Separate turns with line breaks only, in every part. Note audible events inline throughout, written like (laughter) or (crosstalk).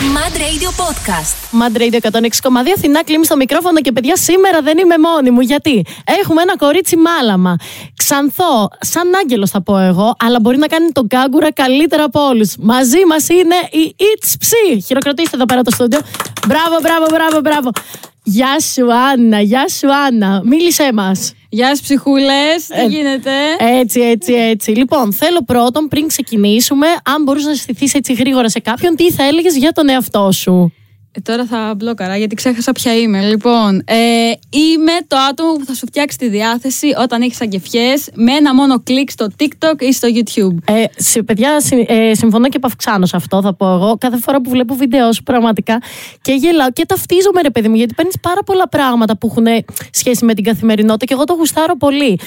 Mad Radio Podcast.
Mad Radio 106,2 Αθηνά κλείνει στο μικρόφωνο και παιδιά σήμερα δεν είμαι μόνη μου. Γιατί; Έχουμε ένα κορίτσι μάλαμα. Ξανθό, σαν άγγελο θα πω εγώ, αλλά μπορεί να κάνει τον κάγκουρα καλύτερα από όλους. Μαζί μας είναι η It's Ψη. Χειροκροτήστε εδώ πέρα το στούντιο. Μπράβο, μπράβο, μπράβο, μπράβο. Γεια σου Άννα, γεια σου Άννα. Μίλησέ μας.
Γεια σας, ψυχούλες. Τι
Ε,
γίνεται;
Έτσι, έτσι, έτσι. Λοιπόν, θέλω πρώτον πριν ξεκινήσουμε, αν μπορούσες να στηθεί έτσι γρήγορα σε κάποιον, τι θα έλεγες για τον εαυτό σου;
Ε, τώρα θα μπλόκαρα γιατί ξέχασα ποια είμαι. Λοιπόν, ε, είμαι το άτομο που θα σου φτιάξει τη διάθεση όταν έχεις αγκεφιές με ένα μόνο κλικ στο TikTok ή στο YouTube.
Ε, σε, παιδιά, συ- ε, συμφωνώ και παυξάνω σε αυτό, θα πω εγώ. Κάθε φορά που βλέπω βίντεο σου, πραγματικά και γελάω και ταυτίζομαι, ρε παιδί μου, γιατί παίρνεις πάρα πολλά πράγματα που έχουν σχέση με την καθημερινότητα και εγώ το γουστάρω πολύ.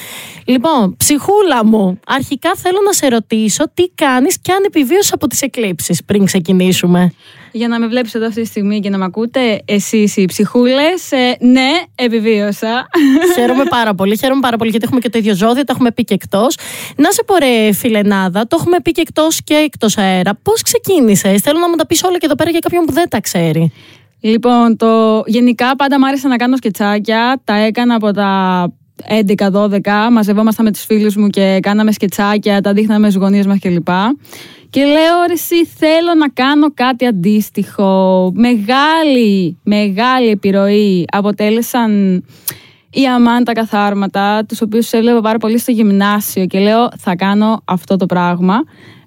Λοιπόν, ψυχούλα μου, αρχικά θέλω να σε ρωτήσω τι κάνεις και αν επιβίωσες από τις εκλήψεις πριν ξεκινήσουμε.
Για να με βλέπεις εδώ αυτή τη στιγμή και να με ακούτε, εσείς οι ψυχούλες, ε, ναι, επιβίωσα.
χαίρομαι πάρα πολύ. Χαίρομαι πάρα πολύ γιατί έχουμε και το ίδιο ζώδιο, το έχουμε πει και εκτός. Να σε πω, ρε φιλενάδα, το έχουμε πει και εκτός και εκτός αέρα. Πώς ξεκίνησες, Θέλω να μου τα πεις όλα και εδώ πέρα για κάποιον που δεν τα ξέρει.
Λοιπόν, το... γενικά πάντα μου άρεσε να κάνω σκετσάκια. Τα έκανα από τα 11-12. Μαζευόμασταν με τους φίλους μου και κάναμε σκετσάκια, τα δείχναμε στους γονείς μας κλπ. Και λέω, ρε εσύ, θέλω να κάνω κάτι αντίστοιχο. Μεγάλη, μεγάλη επιρροή αποτέλεσαν οι αμάν τα καθάρματα, τους οποίους έβλεπα πάρα πολύ στο γυμνάσιο και λέω θα κάνω αυτό το πράγμα.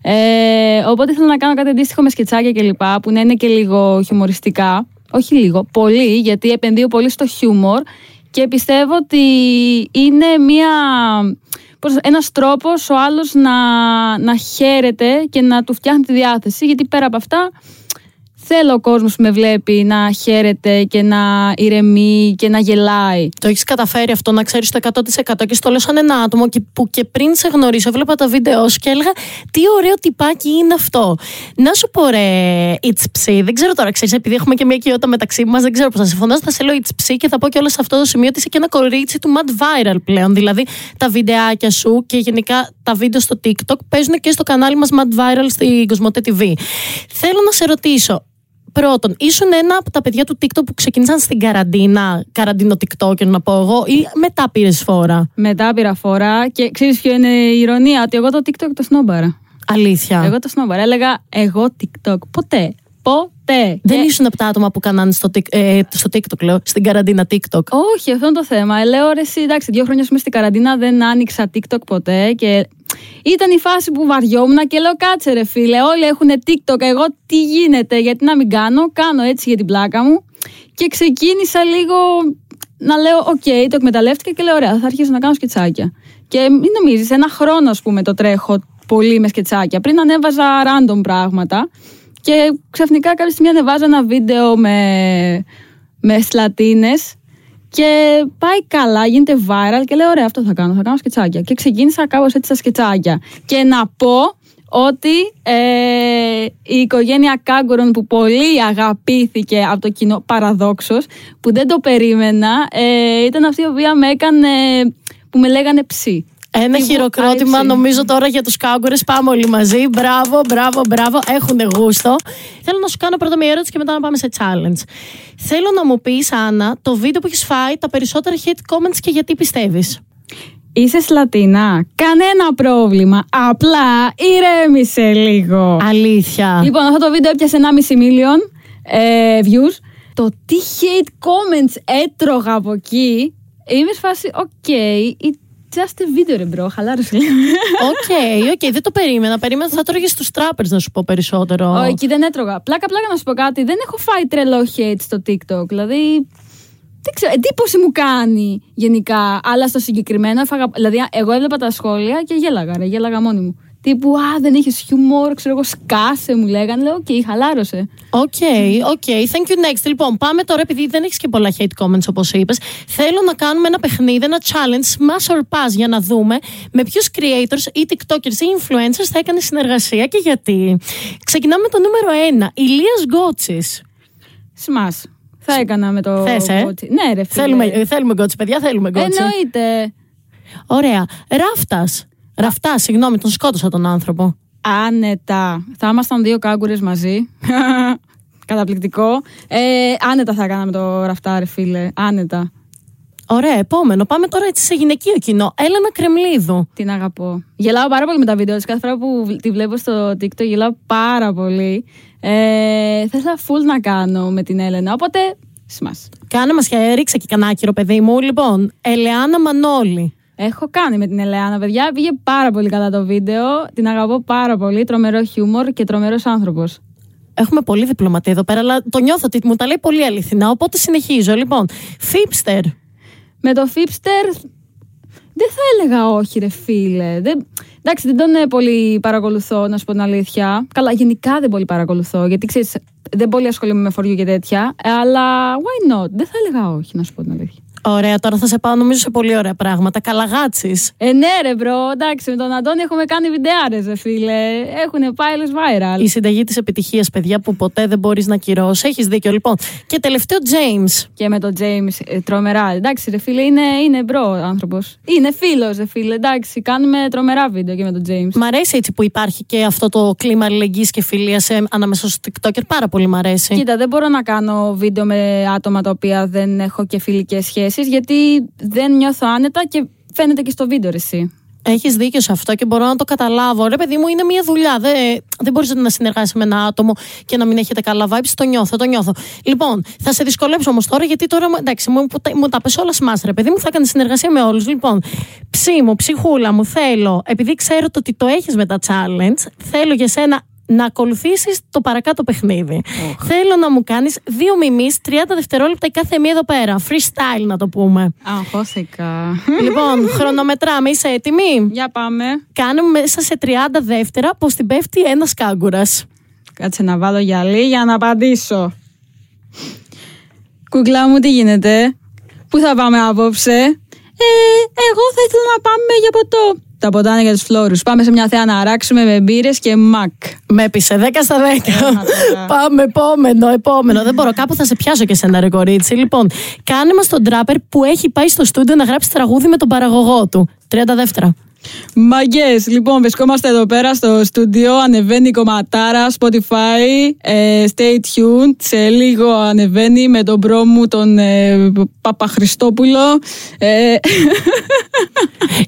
Ε, οπότε ήθελα να κάνω κάτι αντίστοιχο με σκετσάκια κλπ. που να είναι και λίγο χιουμοριστικά. Όχι λίγο, πολύ, γιατί επενδύω πολύ στο χιούμορ και πιστεύω ότι είναι μια, πώς, ένας τρόπος ο άλλος να, να χαίρεται και να του φτιάχνει τη διάθεση, γιατί πέρα από αυτά θέλω ο κόσμος που με βλέπει να χαίρεται και να ηρεμεί και να γελάει.
Το έχεις καταφέρει αυτό να ξέρεις το 100% και στο λέω σαν ένα άτομο και, που και πριν σε γνωρίσω, έβλεπα τα βίντεο σου και έλεγα τι ωραίο τυπάκι είναι αυτό. Να σου πω ρε, It's Psy, δεν ξέρω τώρα, ξέρεις, επειδή έχουμε και μια κοιότητα μεταξύ μας, δεν ξέρω πώ θα συμφωνήσω. Θα σε λέω It's Psy και θα πω και όλα σε αυτό το σημείο ότι είσαι και ένα κορίτσι του Mad Viral πλέον. Δηλαδή τα βιντεάκια σου και γενικά τα βίντεο στο TikTok παίζουν και στο κανάλι μας Mad Viral στην Κοσμοτέ TV. Θέλω να σε ρωτήσω, Πρώτον, ήσουν ένα από τα παιδιά του TikTok που ξεκίνησαν στην καραντίνα, καραντίνο TikToker να πω εγώ, ή μετά πήρες φόρα;
Μετά πήρα φορά και ξέρεις ποιο είναι η ηρωνία, ότι εγώ το TikTok το σνόμπαρα.
Αλήθεια.
Εγώ το σνόμπαρα. Έλεγα εγώ TikTok. Ποτέ. Ποτέ.
Δεν
Και-
ήσουν από τα άτομα που κάνανε στο, Tik- ε, στο TikTok, λέω, στην καραντίνα TikTok.
Όχι, αυτό είναι το θέμα. Ε, Λέω ρε, εσύ, εντάξει, δύο χρόνια είμαι στην καραντίνα, δεν άνοιξα TikTok ποτέ και ήταν η φάση που βαριόμουν και λέω κάτσε ρε φίλε, όλοι έχουν TikTok, εγώ τι γίνεται, γιατί να μην κάνω, κάνω έτσι για την πλάκα μου και ξεκίνησα λίγο να λέω οκ, το εκμεταλλεύτηκα και λέω ωραία, θα αρχίσω να κάνω σκετσάκια. Και μην νομίζεις, ένα χρόνο ας πούμε το τρέχω πολύ με σκετσάκια. Πριν ανέβαζα random πράγματα και ξαφνικά κάποια στιγμή ανεβάζα ένα βίντεο με, με σλατίνες και πάει καλά, γίνεται viral και λέω: Ωραία, αυτό θα κάνω. Θα κάνω σκετσάκια. Και ξεκίνησα κάπως έτσι στα σκετσάκια. Και να πω ότι ε, η οικογένεια Κάγκορον που πολύ αγαπήθηκε από το κοινό παραδόξως που δεν το περίμενα ε, ήταν αυτή η οποία με έκανε που με λέγανε ψή.
Ένα
Τι
χειροκρότημα
βουκάει,
νομίζω τώρα για τους κάγκουρες. Πάμε όλοι μαζί. Μπράβο, μπράβο, μπράβο. Έχουν γούστο. Θέλω να σου κάνω πρώτα μια ερώτηση και μετά να πάμε σε challenge. Θέλω να μου πεις, Άννα, το βίντεο που έχεις φάει τα περισσότερα hate comments και γιατί πιστεύεις;
Είσαι σλατίνα. Κανένα πρόβλημα. Απλά ηρέμησε λίγο.
Αλήθεια.
Λοιπόν, αυτό το βίντεο έπιασε 1,5 million ε, views. Το τι hate comments έτρωγα από εκεί. Είμαι σε φάση, οκ, it's just a video, ρε bro, χαλάρωσε λίγο.
Οκ, οκ, δεν το περίμενα. Περίμενα ότι θα τρώγες του τράπερ, να σου πω περισσότερο.
Όχι, εκεί δεν έτρωγα. Πλάκα, πλάκα να σου πω κάτι. Δεν έχω φάει τρελό hate στο TikTok. Δηλαδή, δεν ξέρω, εντύπωση μου κάνει γενικά. Αλλά στο συγκεκριμένο έφαγα. Δηλαδή, εγώ έβλεπα τα σχόλια και γέλαγα, ρε, γέλαγα μόνη μου. Τύπου, Α, δεν έχει χιούμορ, ξέρω εγώ, σκάσε, μου λέγανε. Λέω, Οκ, χαλάρωσε.
Οκ, οκ. Thank you next. Λοιπόν, πάμε τώρα, επειδή δεν έχεις και πολλά hate comments όπως είπες. Θέλω να κάνουμε ένα παιχνίδι, ένα challenge, smash or pass, για να δούμε με ποιους creators ή TikTokers ή influencers θα έκανε συνεργασία και γιατί. Ξεκινάμε με το νούμερο 1. Ηλίας Γκότσι.
Σμά. Θα έκανα με το.
Θες, ε;
κότσι. Ναι, ρε φίλε.
Θέλουμε, ε, θέλουμε Γκότσι, παιδιά, θέλουμε Γκότσι.
Εννοείται.
Ωραία. Ράφτας. Ραφτά, συγγνώμη, τον σκότωσα τον άνθρωπο.
Άνετα. Θα ήμασταν δύο κάγκουρες μαζί. (laughs) Καταπληκτικό. Ε, άνετα θα έκανα με το ραφτάρι, φίλε. Άνετα.
Ωραία, επόμενο. Πάμε τώρα έτσι σε γυναικείο κοινό. Έλενα Κρεμλίδου.
Την αγαπώ. Γελάω πάρα πολύ με τα βίντεο της. Κάθε φορά που τη βλέπω στο TikTok γελάω πάρα πολύ. Ε, θα full να κάνω με την Έλενα. Οπότε, σμάς.
Κάνε μας και ρίξε και κανένα άκυρο, παιδί μου. Λοιπόν, Ελεάνα Μανώλη.
Έχω κάνει με την Ελεάνα, παιδιά. Πήγε πάρα πολύ καλά το βίντεο. Την αγαπώ πάρα πολύ. Τρομερό χιούμορ και τρομερός άνθρωπος.
Έχουμε πολύ διπλωματία εδώ πέρα, αλλά το νιώθω ότι μου τα λέει πολύ αληθινά. Οπότε συνεχίζω. Λοιπόν, Φίπστερ.
Με το Φίπστερ δεν θα έλεγα όχι, ρε φίλε. Δεν... Εντάξει, δεν τον ε, πολύ παρακολουθώ, να σου πω την αλήθεια. Καλά, γενικά δεν πολύ παρακολουθώ, γιατί ξέρεις, δεν πολύ ασχολούμαι με for you και τέτοια. Αλλά why not, δεν θα έλεγα όχι, να σου πω την αλήθεια.
Ωραία, τώρα θα σε πάω νομίζω σε πολύ ωραία πράγματα. Καλαγάτση.
Ε, ναι, ρε, bro, εντάξει, με τον Αντώνη έχουμε κάνει βιντεάρες, ρε φίλε. Έχουν πάει viral.
Η συνταγή της επιτυχίας, παιδιά, που ποτέ δεν μπορείς να κυρώσεις. Έχεις δίκιο, λοιπόν. Και τελευταίο, James.
Και με τον James, ε, τρομερά. Εντάξει, ρε φίλε, είναι, είναι bro άνθρωπος. Είναι φίλος, ρε φίλε. Εντάξει, κάνουμε τρομερά βίντεο και με τον James.
Μ' αρέσει έτσι που υπάρχει και αυτό το κλίμα αλληλεγγύης και φιλίας ανάμεσα στους TikToker. Πάρα πολύ μ' αρέσει.
Κοίτα, δεν μπορώ να κάνω βίντεο με άτομα τα οποία δεν έχω και φιλικές σχέσεις γιατί δεν νιώθω άνετα και φαίνεται και στο βίντεο εσύ.
Έχεις δίκιο σε αυτό και μπορώ να το καταλάβω. Ρε, παιδί μου, είναι μια δουλειά. Δεν, δεν μπορείς να συνεργάσει με ένα άτομο και να μην έχετε καλά vibes. Το νιώθω, το νιώθω. Λοιπόν, θα σε δυσκολέψω όμως τώρα, γιατί τώρα εντάξει, μου, μου τα πες όλας σμά, ρε παιδί μου, θα κάνει συνεργασία με όλους. Λοιπόν, ψή μου, ψυχούλα μου, θέλω, επειδή ξέρω το ότι το έχεις με τα challenge, θέλω για σένα να ακολουθήσεις το παρακάτω παιχνίδι. Θέλω να μου κάνεις δύο μιμεί 30 δευτερόλεπτα η κάθε μία εδώ πέρα. Freestyle να το πούμε.
Αγχώθηκα.
Λοιπόν, χρονομετράμε. Είσαι έτοιμη;
Για πάμε.
Κάνουμε μέσα σε 30 δεύτερα πως την πέφτει ένας κάγκουρας.
Κάτσε να βάλω γυαλί για να απαντήσω. Κουκλά μου, τι γίνεται; Πού θα πάμε απόψε. Ε, εγώ θα ήθελα να πάμε για ποτό τα ποτά για τους φλόρους. Πάμε σε μια θέα να αράξουμε με μπύρες και μακ.
Με έπεισε 10 στα 10. Πάμε, επόμενο, επόμενο. Δεν μπορώ, κάπου θα σε πιάσω και σε ένα ρε κορίτσι. Λοιπόν, κάνε μας τον τράπερ που έχει πάει στο στούντιο να γράψει τραγούδι με τον παραγωγό του. 30 δεύτερα.
Μαγκές, λοιπόν, βρισκόμαστε εδώ πέρα στο στούντιο. Ανεβαίνει η κομματάρα, Spotify. Ε, stay tuned. Σε λίγο ανεβαίνει με τον bro μου τον ε, Παπαχριστόπουλο. Ε, (laughs)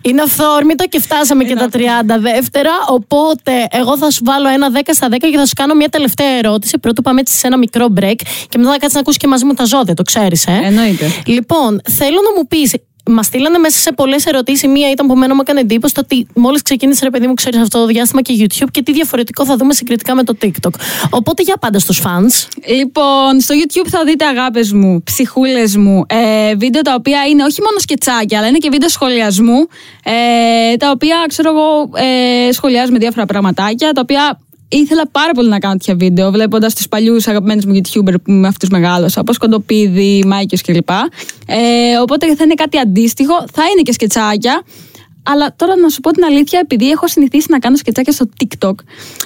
Είναι αυθόρμητο και φτάσαμε και τα 30 δεύτερα. Οπότε, εγώ θα σου βάλω ένα 10 στα 10 και θα σου κάνω μια τελευταία ερώτηση. Προτού πάμε έτσι σε ένα μικρό break και μετά θα κάτσεις να ακούσεις και μαζί μου τα ζώδια, το ξέρεις, ε;
Εννοείται.
Λοιπόν, θέλω να μου πεις, Μας στείλανε μέσα σε πολλές ερωτήσεις. Μία ήταν που εμένα μου έκανε εντύπωση το ότι μόλις ξεκίνησε ρε παιδί μου, ξέρεις αυτό το διάστημα και YouTube και τι διαφορετικό θα δούμε συγκριτικά με το TikTok. Οπότε απάντα στους fans.
Λοιπόν, στο YouTube θα δείτε αγάπες μου, ψυχούλες μου, ε, βίντεο τα οποία είναι όχι μόνο σκετσάκια, αλλά είναι και βίντεο σχολιασμού. Ε, τα οποία ξέρω εγώ ε, σχολιάζουμε διάφορα πραγματάκια, τα οποία ήθελα πάρα πολύ να κάνω τέτοια βίντεο, βλέποντας τους παλιούς αγαπημένους μου YouTuber που με αυτούς μεγάλωσα, όπως Κοντοπίδη, Mikeius κλπ. Ε, οπότε θα είναι κάτι αντίστοιχο, θα είναι και σκετσάκια. Αλλά τώρα να σου πω την αλήθεια, επειδή έχω συνηθίσει να κάνω σκετσάκια στο TikTok,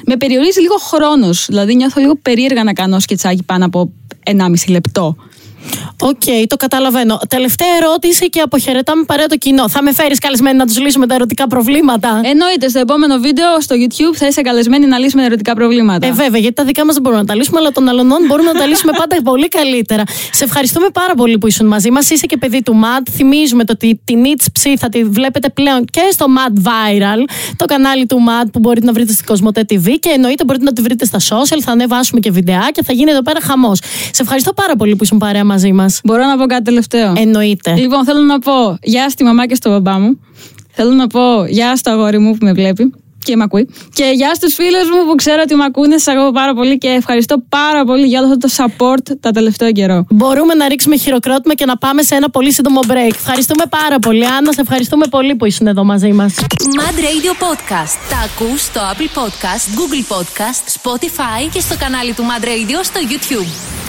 με περιορίζει λίγο χρόνος. Δηλαδή νιώθω λίγο περίεργα να κάνω σκετσάκι πάνω από 1,5 λεπτό.
OK, okay, το καταλαβαίνω. Τελευταία ερώτηση και αποχαιρετάμε παρέα το κοινό. Θα με φέρεις καλεσμένη να τους λύσουμε τα ερωτικά προβλήματα;
Εννοείται, στο επόμενο βίντεο στο YouTube θα είσαι καλεσμένη να λύσουμε ερωτικά προβλήματα.
Ε, βέβαια, γιατί τα δικά μας δεν μπορούμε να τα λύσουμε, αλλά των αλλωνών μπορούμε να τα λύσουμε πάντα πολύ καλύτερα. Σε ευχαριστούμε πάρα πολύ που ήσουν μαζί μας. Είσαι και παιδί του MAD. Θυμίζουμε το ότι την It's Ψή θα τη βλέπετε πλέον και στο MAD Viral, το κανάλι του MAD που μπορείτε να βρείτε στην Κοσμοτέ TV και εννοείται μπορείτε να τη βρείτε στα social. Θα ανεβάσουμε και βιντεάκια, θα γίνει εδώ πέρα χαμός. Σε ευχαριστώ πάρα πολύ που ήσουν παρέα μαζί μας.
Μπορώ να πω κάτι τελευταίο;
Εννοείται.
Λοιπόν, θέλω να πω γεια στη μαμά και στο μπαμπά μου. Θέλω να πω γεια στο αγόρι μου που με βλέπει και με ακούει. Και γεια στους φίλους μου που ξέρω ότι με ακούνε. Σας αγαπώ πάρα πολύ και ευχαριστώ πάρα πολύ για όλο αυτό το support τα τελευταία καιρό.
Μπορούμε να ρίξουμε χειροκρότημα και να πάμε σε ένα πολύ σύντομο break. Ευχαριστούμε πάρα πολύ, Άννα. Σε ευχαριστούμε πολύ που ήσουν εδώ μαζί μας.
Mad Radio Podcast. Τα ακούς στο Apple Podcast, Google Podcast, Spotify και στο κανάλι του Mad Radio στο YouTube.